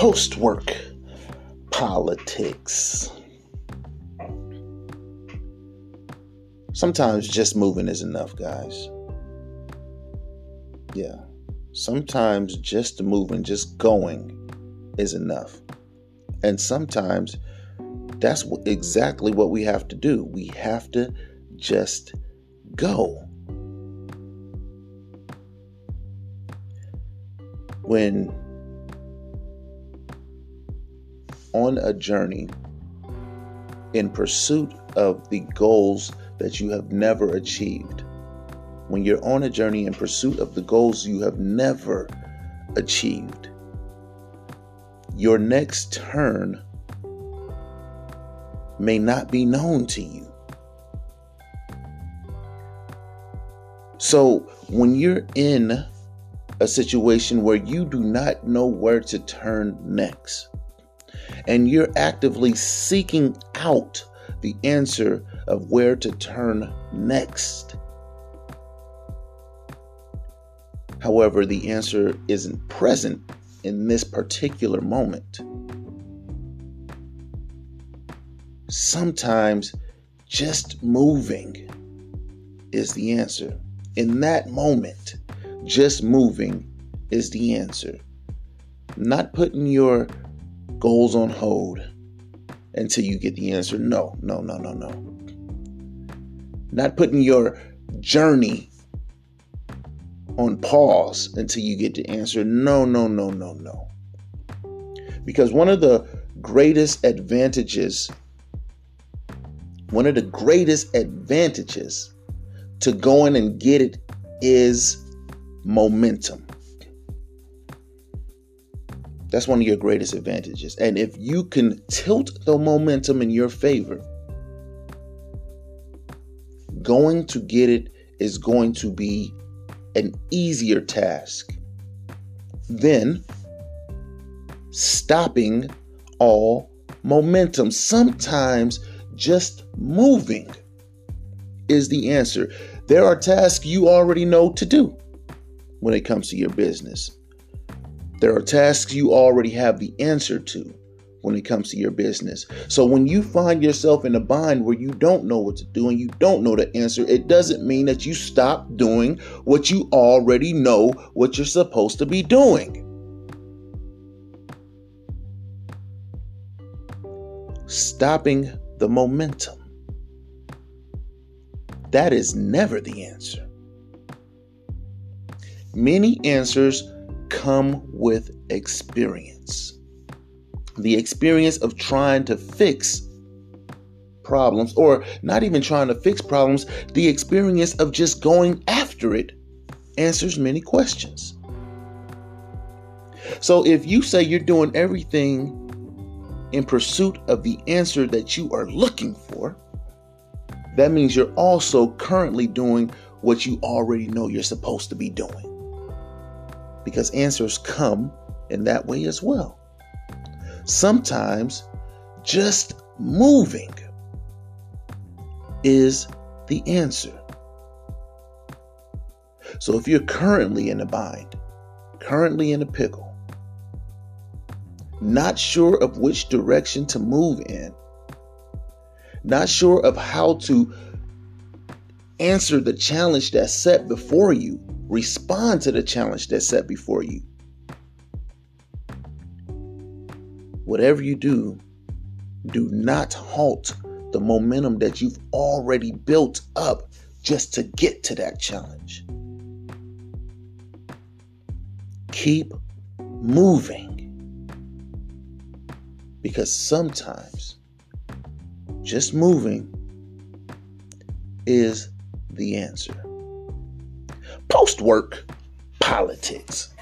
Post work politics. Sometimes just moving is enough, guys. Yeah. Sometimes just moving, just going is enough. And sometimes that's exactly what we have to do. We have to just go. When on a journey in pursuit of the goals that you have never achieved, when you're on a journey in pursuit of the goals you have never achieved, your next turn may not be known to you. So, when you're in a situation where you do not know where to turn next, and you're actively seeking out the answer of where to turn next. However, the answer isn't present in this particular moment. Sometimes just moving is the answer. In that moment, just moving is the answer. Not putting your goals on hold until you get the answer. No, no, no, no, no. Not putting your journey on pause until you get the answer. No, no, no, no, no. Because one of the greatest advantages, one of the greatest advantages to going and get it is momentum. That's one of your greatest advantages. And if you can tilt the momentum in your favor, going to get it is going to be an easier task than stopping all momentum. Sometimes just moving is the answer. There are tasks you already know to do when it comes to your business. There are tasks you already have the answer to when it comes to your business. So when you find yourself in a bind where you don't know what to do and you don't know the answer, it doesn't mean that you stop doing what you already know what you're supposed to be doing. Stopping the momentum. That is never the answer. Many answers come with experience. The experience of trying to fix problems, or not even trying to fix problems, the experience of just going after it answers many questions. So if you say you're doing everything in pursuit of the answer that you are looking for, that means you're also currently doing what you already know you're supposed to be doing because answers come in that way as well. Sometimes just moving is the answer. So if you're currently in a bind, currently in a pickle, not sure of which direction to move in, not sure of how to answer the challenge that's set before you, respond to the challenge that's set before you. Whatever you do, do not halt the momentum that you've already built up just to get to that challenge. Keep moving. Because sometimes just moving is the answer. Post work politics.